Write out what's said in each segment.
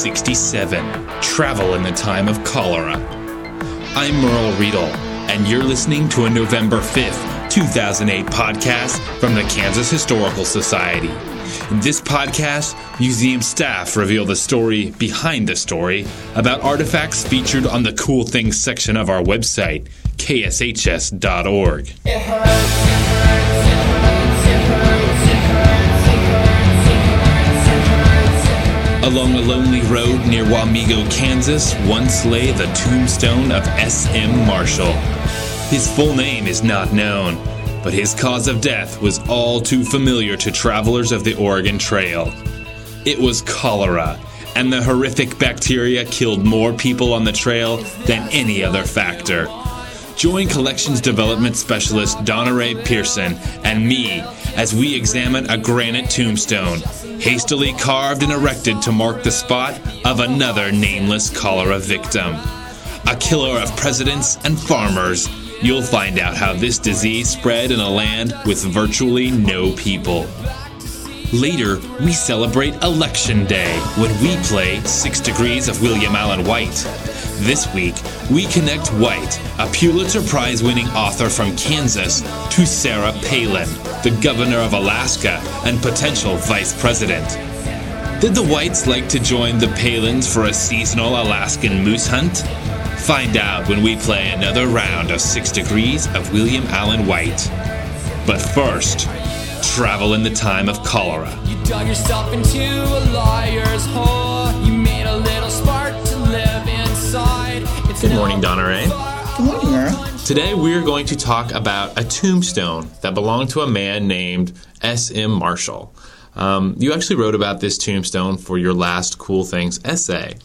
episode 67 Travel in the Time of Cholera. I'm Merle Riedel, and you're listening to a November 5th, 2008 podcast from the Kansas Historical Society. In this podcast, museum staff reveal the story behind the story about artifacts featured on the Cool Things section of our website, kshs.org. It hurts, it hurts, it hurts, Along a lonely road near Wamego, Kansas, once lay the tombstone of S.M. Marshall. His full name is not known, but his cause of death was all too familiar to travelers of the Oregon Trail. It was cholera, and the horrific bacteria killed more people on the trail than any other factor. Join collections development specialist Donna Ray Pearson and me as we examine a granite tombstone, hastily carved and erected to mark the spot of another nameless cholera victim. A killer of presidents and farmers, you'll find out how this disease spread in a land with virtually no people. Later, we celebrate Election Day when we play Six Degrees of William Allen White. This week, we connect White, a Pulitzer Prize winning author from Kansas, to Sarah Palin, the governor of Alaska and potential vice president. Did the Whites like to join the Palins for a seasonal Alaskan moose hunt? Find out when we play another round of Six Degrees of William Allen White. But first, travel in the time of cholera. You Good morning, Donna Ray. Good morning, Merle. Today we're going to talk about a tombstone that belonged to a man named S.M. Marshall. Um, you actually wrote about this tombstone for your last Cool Things essay.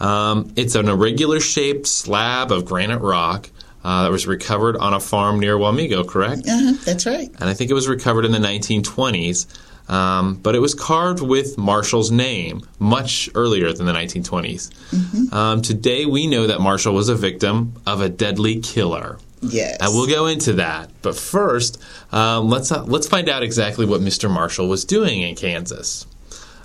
Um, it's an irregular shaped slab of granite rock uh, that was recovered on a farm near Wamego, correct? Uh-huh, that's right. And I think it was recovered in the 1920s. Um, but it was carved with Marshall's name much earlier than the 1920s. Um, today, we know that Marshall was a victim of a deadly killer. Yes. And we'll go into that. But first, um, let's uh, let's find out exactly what Mr. Marshall was doing in Kansas.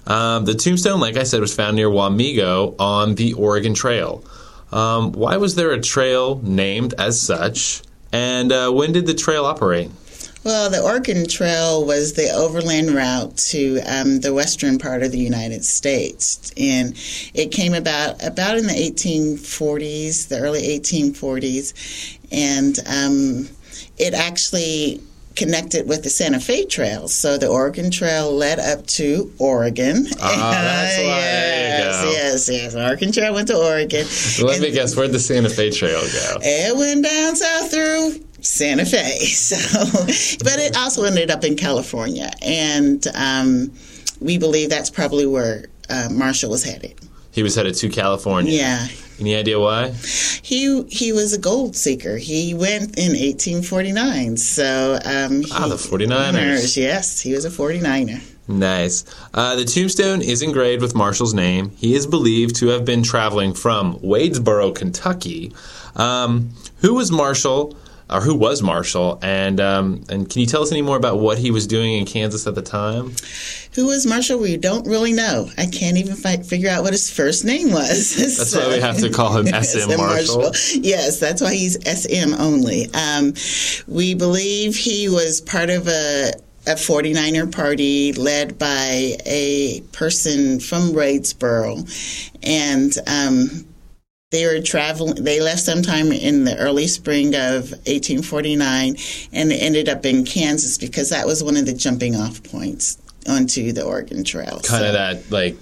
Um, the tombstone, like I said, was found near Wamego on the Oregon Trail. Um, why was there a trail named as such? And uh, when did the trail operate? Well, the Oregon Trail was the overland route to um, the western part of the United States, and it came about about in the 1840s, the early 1840s, and um, it actually connected with the Santa Fe Trail. So the Oregon Trail led up to Oregon. Ah, that's why. Yes, yes, yes. Oregon Trail went to Oregon. Let And- me guess, where'd the Santa Fe Trail go? It went down south through Santa Fe. So, but it also ended up in California, and um, we believe that's probably where uh, Marshall was headed. He was headed to California. Yeah, Any idea why? he he was a gold seeker. He went in 1849. So, um, he, Ah, the 49ers. Yes, he was a 49er. Nice. Uh, the tombstone is engraved with Marshall's name. He is believed to have been traveling from Wadesboro, Kentucky. Um, who was Marshall, or who was Marshall? And um, and can you tell us any more about what he was doing in Kansas at the time? Who was Marshall? We don't really know. I can't even fi- figure out what his first name was. That's why we have to call him S.M. Marshall. Yes, that's why he's SM only. Um, we believe he was part of a a 49er party led by a person from Raitsboro. And um, they were traveling, they left sometime in the early spring of 1849 and ended up in Kansas because that was one of the jumping off points onto the Oregon Trail. Kind So- of that like.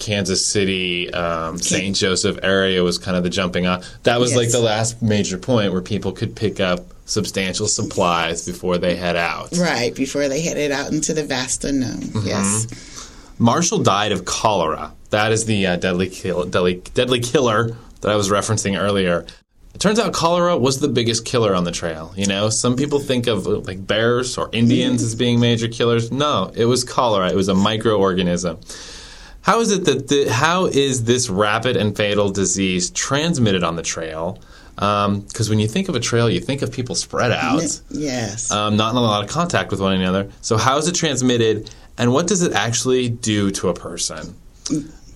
Kansas City, um, St. Joseph area was kind of the jumping off. That was like the last major point where people could pick up substantial supplies before they head out. Right, before they headed out into the vast unknown. Mm-hmm. Yes. Marshall died of cholera. That is the uh, deadly, kill, deadly, deadly killer that I was referencing earlier. It turns out cholera was the biggest killer on the trail. You know, some people think of like bears or Indians as being major killers. No, it was cholera. It was a microorganism. How is it that the, how is this rapid and fatal disease transmitted on the trail? Because when you think of a trail, you think of people spread out Yes. um, not in a lot of contact with one another. So, how is it transmitted, and what does it actually do to a person?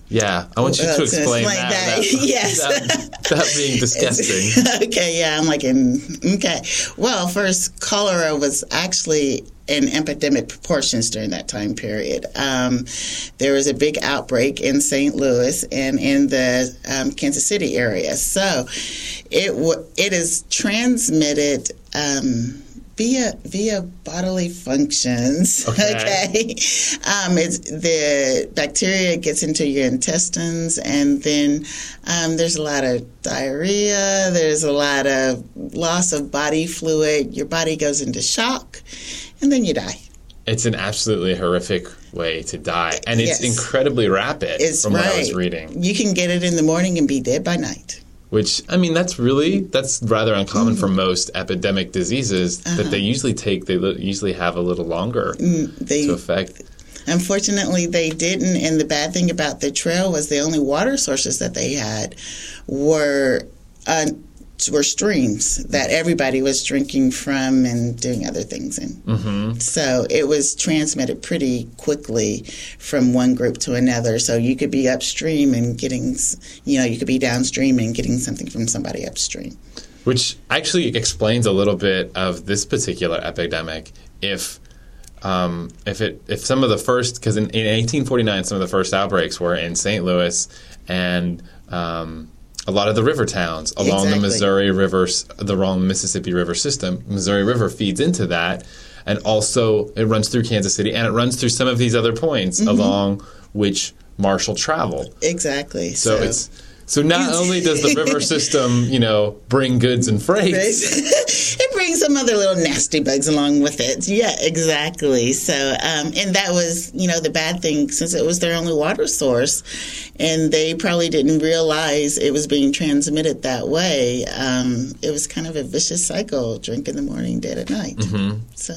Yeah, I want you Well, to explain, explain that. that, without- yes. without- without being disgusting. okay, yeah, I'm like, in, okay. Well, first, cholera was actually in epidemic proportions during that time period. Um, there was a big outbreak in St. Louis and in the um, Kansas City area. So it w- it is transmitted. Um, Via via bodily functions, Okay. okay. Um, it's the bacteria gets into your intestines, and then um, there's a lot of diarrhea. There's a lot of loss of body fluid. Your body goes into shock, and then you die. It's an absolutely horrific way to die, and it's Yes. incredibly rapid It's from right. what I was reading. You can get it in the morning and be dead by night. Which I mean, that's really that's rather uncommon for mm. most epidemic diseases. That they uh-huh. usually take, they usually have a little longer mm, They to affect. Unfortunately, they didn't. And the bad thing about the trail was the only water sources that they had were uh, were streams that everybody was drinking from and doing other things in. Mm-hmm. So it was transmitted pretty quickly from one group to another. So you could be upstream and getting, you know, you could be downstream and getting something from somebody upstream. Which actually explains a little bit of this particular epidemic. If um, if it if some of the first because in, in 1849 some of the first outbreaks were in St. Louis and um, a lot of the river towns along the Missouri River, the wrong Mississippi River system. Missouri River feeds into that, and also it runs through Kansas City and it runs through some of these other points Mm-hmm. along which Marshall traveled. Exactly. So, it's so not only does the river system, you know, bring goods and freight, it brings some other little nasty bugs along with it. Yeah, exactly. So, um, and that was, you know, the bad thing since it was their only water source, and they probably didn't realize it was being transmitted that way. Um, it was kind of a vicious cycle: drink in the morning, dead at night. Mm-hmm. So,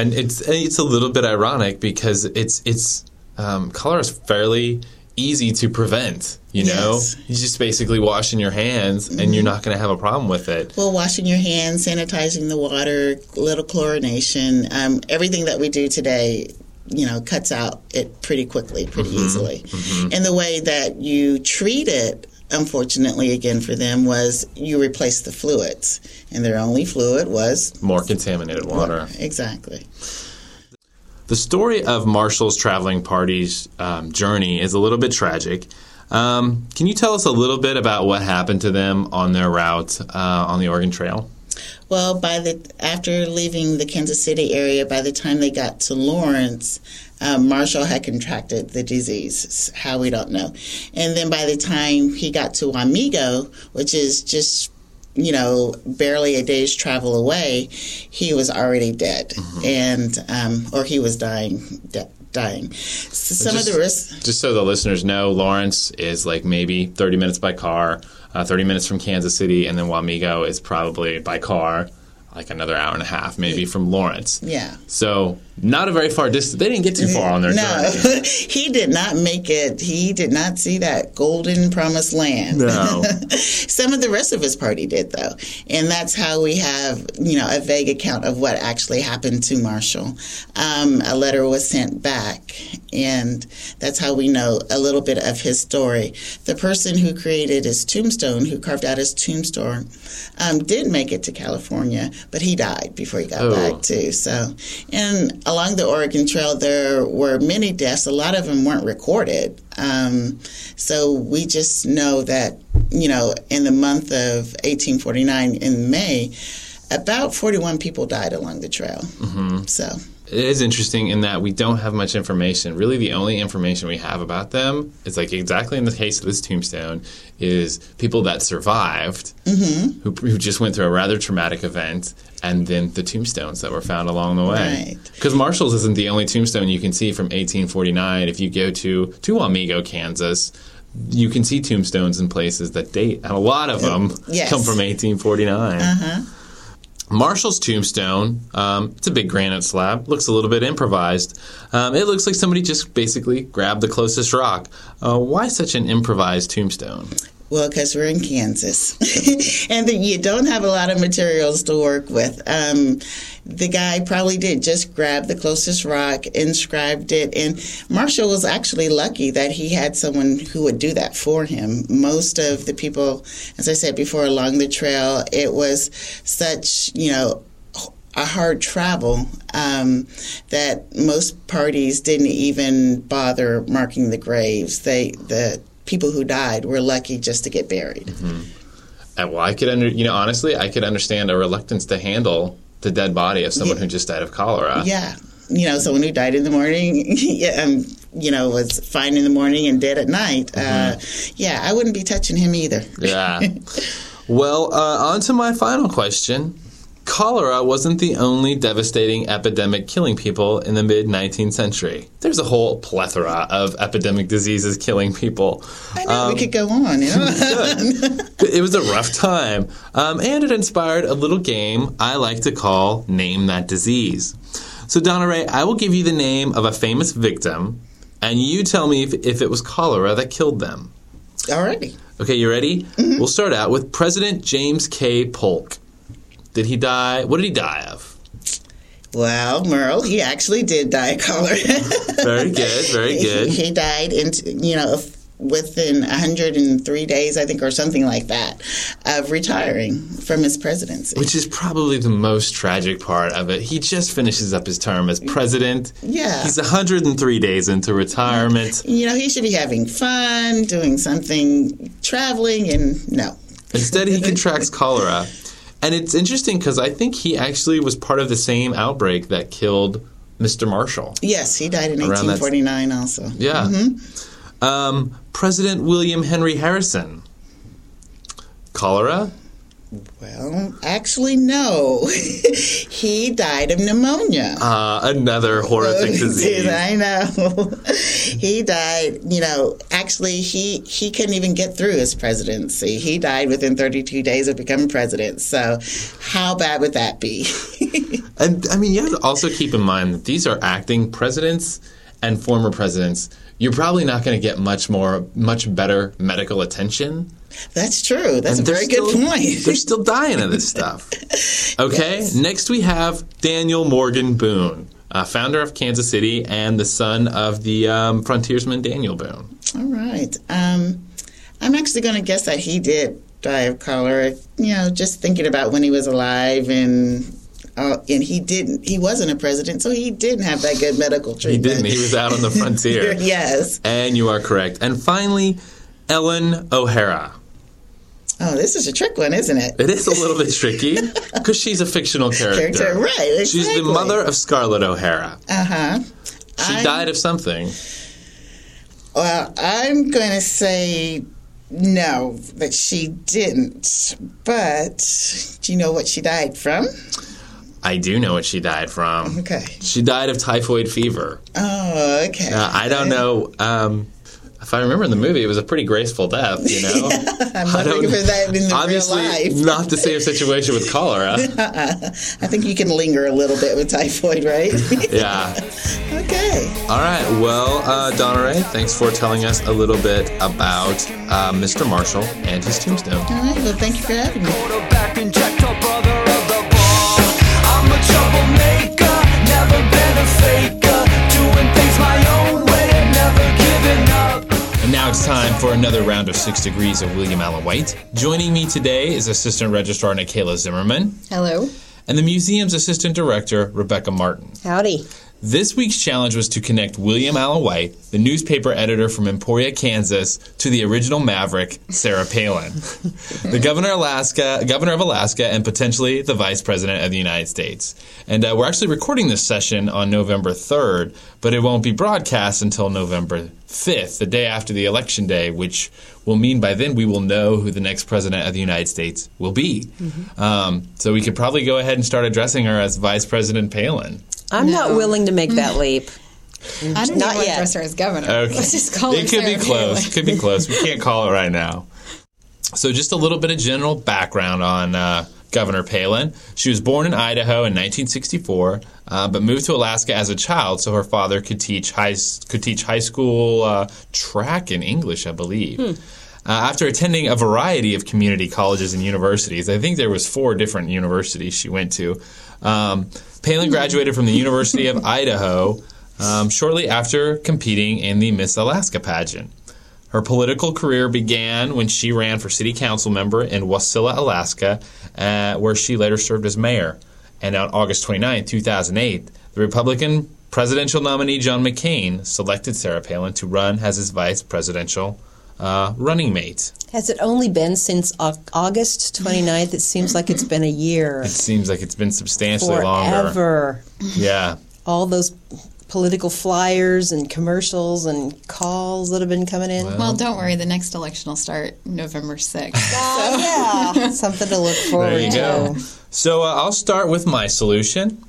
and it's it's a little bit ironic because it's it's um, cholera is fairly easy to prevent. You know, Yes. you just basically washing your hands, and you're mm-hmm. not going to have a problem with it. well, washing your hands, sanitizing the water, little chlorination, um, everything that we do today you know cuts out it pretty quickly pretty mm-hmm. easily mm-hmm. and the way that you treat it unfortunately again for them was you replace the fluids and their only fluid was More contaminated water. exactly The story of Marshall's traveling party's um, journey is a little bit tragic. Um, can you tell us a little bit about what happened to them on their route uh, on the Oregon Trail? Well, by the after leaving the Kansas City area, by the time they got to Lawrence, um, Marshall had contracted the disease. How we don't know. And then by the time he got to Wamego, which is just you know barely a day's travel away, he was already dead, and um, or he was dying. De- dying. So some Just- of the risks. Just so the listeners know, Lawrence is like maybe 30 minutes by car, uh, 30 minutes from Kansas City, and then Wamego is probably by car like another hour and a half, maybe from Lawrence. Yeah. So not a very far distance. They didn't get too far on their no, journey. he did not make it. He did not see that golden promised land. No. Some of the rest of his party did, though, and that's how we have, you know, a vague account of what actually happened to Marshall. Um, a letter was sent back, and that's how we know a little bit of his story. The person who created his tombstone, who carved out his tombstone, um, did make it to California, but he died before he got Oh. back too. So, and along the Oregon Trail, there were many deaths. A lot of them weren't recorded. Um, so we just know that, you know, in the month of 1849, in May, about 41 people died along the trail. Mm-hmm. So, It is interesting in that we don't have much information. Really, the only information we have about them is like exactly in the case of this tombstone is people that survived mm-hmm. who, who just went through a rather traumatic event, and then the tombstones that were found along the way. Right. Because Marshall's isn't the only tombstone you can see from 1849. If you go to Wamego, Kansas. You can see tombstones in places that date, and a lot of them yes. come from 1849. Uh-huh. Marshall's tombstone, um, it's a big granite slab. Looks a little bit improvised. Um, it looks like somebody just basically grabbed the closest rock. Uh, why such an improvised tombstone? Well, because we're in Kansas, and you don't have a lot of materials to work with. Um, the guy probably did just grab the closest rock, inscribed it, and Marshall was actually lucky that he had someone who would do that for him. Most of the people, as I said before, along the trail, it was such you know a hard travel um, that most parties didn't even bother marking the graves. They the people who died were lucky just to get buried. Uh, well, I could under you know honestly, I could understand a reluctance to handle the dead body of someone who just died of cholera. Yeah, you know, someone who died in the morning, yeah, um, you know, was fine in the morning and dead at night. Uh, yeah, I wouldn't be touching him either. Yeah. well, uh, on to my final question. Cholera wasn't the only devastating epidemic killing people in the mid 19th century. There's a whole plethora of epidemic diseases killing people. I know we could go on. You know? It was a rough time, um, and it inspired a little game I like to call Name That Disease. So, Donna Ray, I will give you the name of a famous victim, and you tell me if, if it was cholera that killed them. Alrighty. Okay, you ready? We'll start out with President James K. Polk. Did he die? What did he die of? Well, Merle, he actually did die of cholera. Very good, very good. He, he died in, you know, within 103 days, I think, or something like that, of retiring from his presidency. Which is probably the most tragic part of it. He just finishes up his term as president. Yeah. He's 103 days into retirement. You know, he should be having fun, doing something, traveling, and no. Instead, he contracts cholera. And it's interesting because I think he actually was part of the same outbreak that killed Mr. Marshall. Yes, he died in Around that- 1849 also. Yeah. Mm-hmm. Um, President William Henry Harrison. Cholera? Well, actually, no. he died of pneumonia. Uh, another horrific disease. I know. he died, you know, actually he he couldn't even get through his presidency. He died within 32 days of becoming president. So, how bad would that be? And I mean, you have to also keep in mind that these are acting presidents and former presidents. You're probably not going to get much more, much better medical attention. That's true. That's And a very good still- point. They're still dying of this stuff. Okay, next we have Daniel Morgan Boone, uh, founder of Kansas City and the son of the um, frontiersman Daniel Boone. All right. Um, I'm actually going to guess that he did die of cholera. You know, just thinking about when he was alive and. Uh, and he didn't. He wasn't a president, so he didn't have that good medical treatment. He didn't. He was out on the frontier. yes. And you are correct. And finally, Ellen O'Hara. Oh, this is a trick one, isn't it? It is a little bit tricky because she's a fictional character. Character, right? Exactly. She's the mother of Scarlett O'Hara. Uh huh. She died of something. Well, I'm going to say no, that she didn't. But do you know what she died from? I do know what she died from. Okay. She died of typhoid fever. Oh, okay. Uh, I don't know. Um, if I remember in the movie, it was a pretty graceful death. You know, I'm not looking for that in the real obviously life. not the same situation with cholera. I think you can linger a little bit with typhoid, right? yeah. okay. All right. Well, uh, Donna Ray, thanks for telling us a little bit about uh, Mr. Marshall and his tombstone. All right. Well, thank you for having me. Time for another round of Six Degrees of William Allen White. Joining me today is Assistant Registrar Nikayla Zimmerman Hello. and the museum's Assistant Director Rebecca Martin. Howdy. This week's challenge was to connect William Allen White, the newspaper editor from Emporia, Kansas, to the original Maverick, Sarah Palin, the governor of Alaska, governor of Alaska, and potentially the vice president of the United States. And uh, we're actually recording this session on November 3rd, but it won't be broadcast until November 5th, the day after the election day, which will mean by then we will know who the next president of the United States will be. Um, so we could probably go ahead and start addressing her as Vice President Palin. I'm not willing to make that leap. I didn't Not even yet. address her as governor. Okay. Let's just call it her could be close. Palin. Could be close. We can't call it right now. So, just a little bit of general background on uh, Governor Palin. She was born in Idaho in 1964, uh, but moved to Alaska as a child so her father could teach high could teach high school uh, track and English, I believe. Uh, after attending a variety of community colleges and universities, I think there was four different universities she went to. Um, Palin graduated from the University of Idaho um, shortly after competing in the Miss Alaska pageant. Her political career began when she ran for city council member in Wasilla, Alaska, uh, where she later served as mayor. And on August 29, 2008, the Republican presidential nominee John McCain selected Sarah Palin to run as his vice presidential uh, running mate. Has it only been since August 29th? It seems like it's been a year. It seems like it's been substantially longer. Forever. Yeah. All those political flyers and commercials and calls that have been coming in. Well, don't worry. The next election will start November 6th. Oh, yeah. Something to look forward There you to. go. So uh, I'll start with my solution.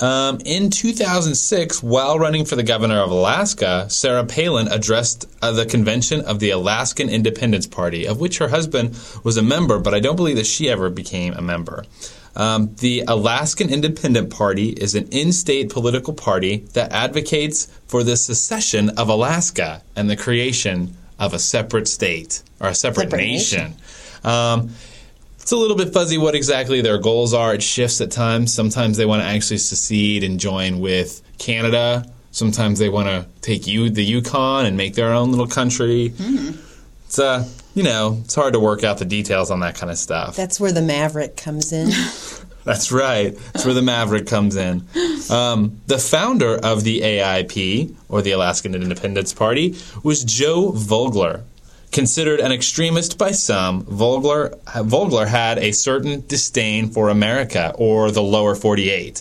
Um, in 2006, while running for the governor of Alaska, Sarah Palin addressed uh, the convention of the Alaskan Independence Party, of which her husband was a member, but I don't believe that she ever became a member. Um, the Alaskan Independent Party is an in state political party that advocates for the secession of Alaska and the creation of a separate state or a separate, Separate nation. Um, it's a little bit fuzzy what exactly their goals are. It shifts at times. Sometimes they want to actually secede and join with Canada. Sometimes they want to take you the Yukon and make their own little country. It's uh, you know, it's hard to work out the details on that kind of stuff. That's where the Maverick comes in. That's right. That's where the Maverick comes in. Um, the founder of the AIP, or the Alaskan Independence Party, was Joe Vogler. Considered an extremist by some, Vogler, Vogler had a certain disdain for America, or the lower 48.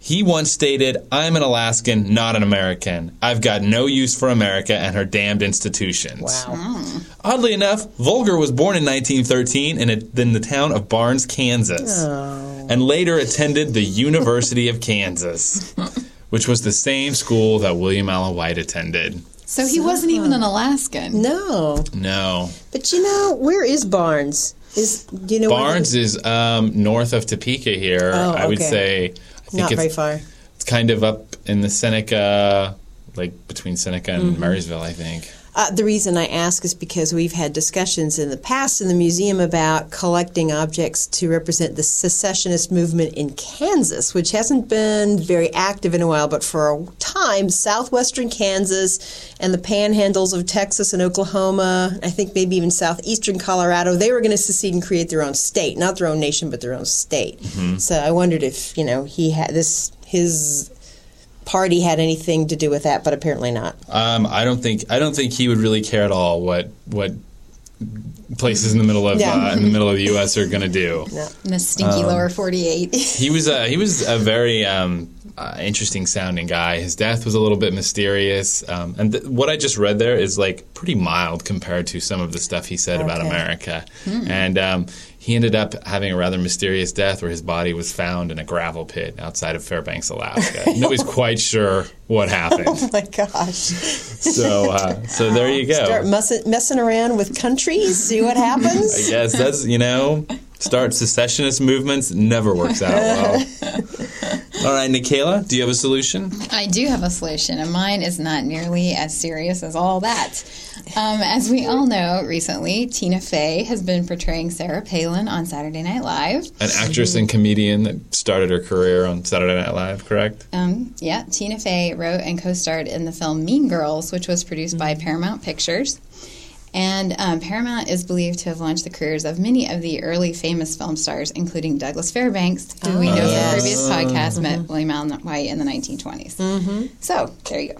He once stated, I'm an Alaskan, not an American. I've got no use for America and her damned institutions. Wow. Mm. Oddly enough, Vogler was born in 1913 in, a, in the town of Barnes, Kansas, oh. and later attended the University of Kansas, which was the same school that William Allen White attended. So he wasn't even an Alaskan. No. No. But you know, where is Barnes? Is do you know Barnes is um, north of Topeka here. Oh, I would okay. say. I think Not it's, very far. It's kind of up in the Seneca, like between Seneca and Mm-hmm. Marysville, I think. Uh, the reason I ask is because we've had discussions in the past in the museum about collecting objects to represent the secessionist movement in Kansas, which hasn't been very active in a while, but for a time, southwestern Kansas and the panhandles of Texas and Oklahoma, I think maybe even southeastern Colorado, they were going to secede and create their own state, not their own nation, but their own state. So I wondered if you know he had this his party had anything to do with that, but apparently not. Um, I don't think I don't think he would really care at all what what places in the middle of Yeah. uh, in the middle of the U.S. are going to do. In the stinky Um, lower 48. He was a he was a very um, uh, interesting sounding guy. His death was a little bit mysterious, um, and th- what I just read there is like pretty mild compared to some of the stuff he said about Okay. America. And um, he ended up having a rather mysterious death, where his body was found in a gravel pit outside of Fairbanks, Alaska. Nobody's quite sure what happened. Oh my gosh. So uh, so there you go. Start messing around with countries, see what happens. I guess that's you know start secessionist movements never works out well. All right, Nikayla, do you have a solution? I do have a solution, and mine is not nearly as serious as all that. Um, as we all know, recently Tina Fey has been portraying Sarah Palin on Saturday Night Live. An actress and comedian that started her career on Saturday Night Live, correct? Um, yeah, Tina Fey wrote and co-starred in the film Mean Girls, which was produced by Paramount Pictures. And um, Paramount is believed to have launched the careers of many of the early famous film stars, including Douglas Fairbanks, who we know yes. from previous podcasts met William Allen White in the 1920s. So there you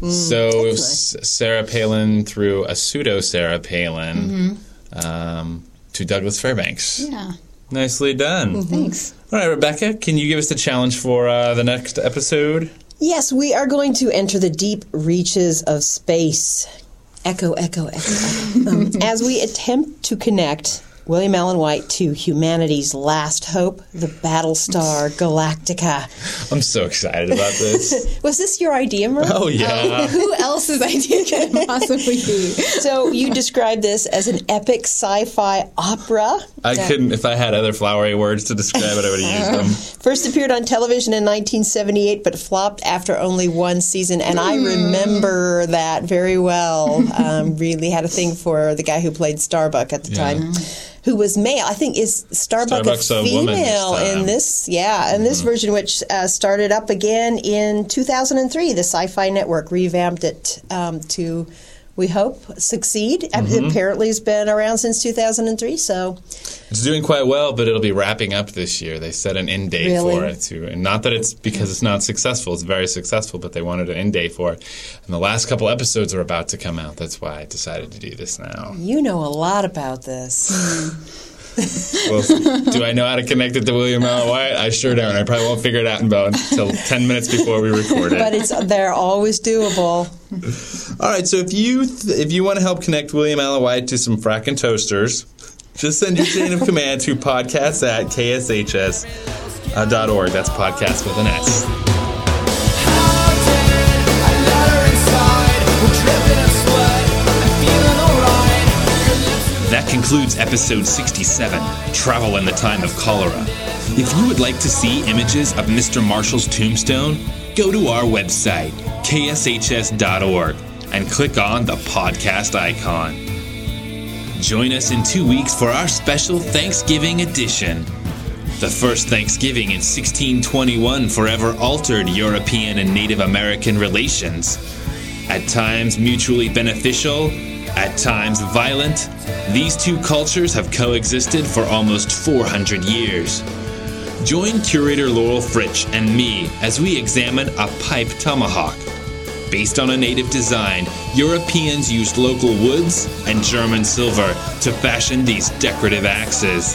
go. so S- Sarah Palin through a pseudo Sarah Palin um, to Douglas Fairbanks. Yeah, Nicely done. thanks. All right, Rebecca, can you give us the challenge for uh, the next episode? Yes, we are going to enter the deep reaches of space. Echo, echo, echo. Um, as we attempt to connect William Allen White to humanity's last hope, the Battlestar Galactica. I'm so excited about this. Was this your idea, Merle? oh yeah. Who else's idea could it possibly be? So you described this as an epic sci-fi opera. I couldn't if I had other flowery words to describe it, I would have used them. First appeared on television in 1978, but flopped after only one season. And I remember that very well. Um, really had a thing for the guy who played Starbuck at the Yeah. time. Who was male? I think is Starbuck Starbuck's a a female woman this time. Mm-hmm. in this? Yeah, in this version, which uh, started up again in 2003. The Sci-Fi Network revamped it um, to, we hope, succeed. Mm-hmm. Apparently, it's been around since 2003. So It's doing quite well, but it'll be wrapping up this year. They set an end date Really? for it too, and not that it's because it's not successful. It's very successful, but they wanted an end date for it. And the last couple episodes are about to come out. That's why I decided to do this now. you know a lot about this. Well, do I know how to connect it to William Allen White? I sure don't. I probably won't figure it out about until ten minutes before we record it. but it's they're always doable. All right, so if you th- if you want to help connect William Allen White to some frackin' toasters, just send your chain of command to podcast at kshs uh, dot org. That's podcast with an S. That concludes episode 67 Travel in the Time of Cholera. If you would like to see images of Mr. Marshall's tombstone, go to our website, kshs.org, and click on the podcast icon. Join us in two weeks for our special Thanksgiving edition. The first Thanksgiving in 1621 forever altered European and Native American relations. At times mutually beneficial, at times violent, these two cultures have coexisted for almost 400 years. Join curator Laurel Fritsch and me as we examine a pipe tomahawk. Based on a native design, Europeans used local woods and German silver to fashion these decorative axes.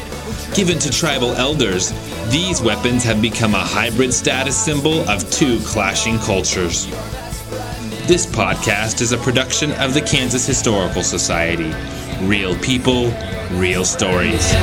Given to tribal elders, these weapons have become a hybrid status symbol of two clashing cultures. This podcast is a production of the Kansas Historical Society. Real people, real stories.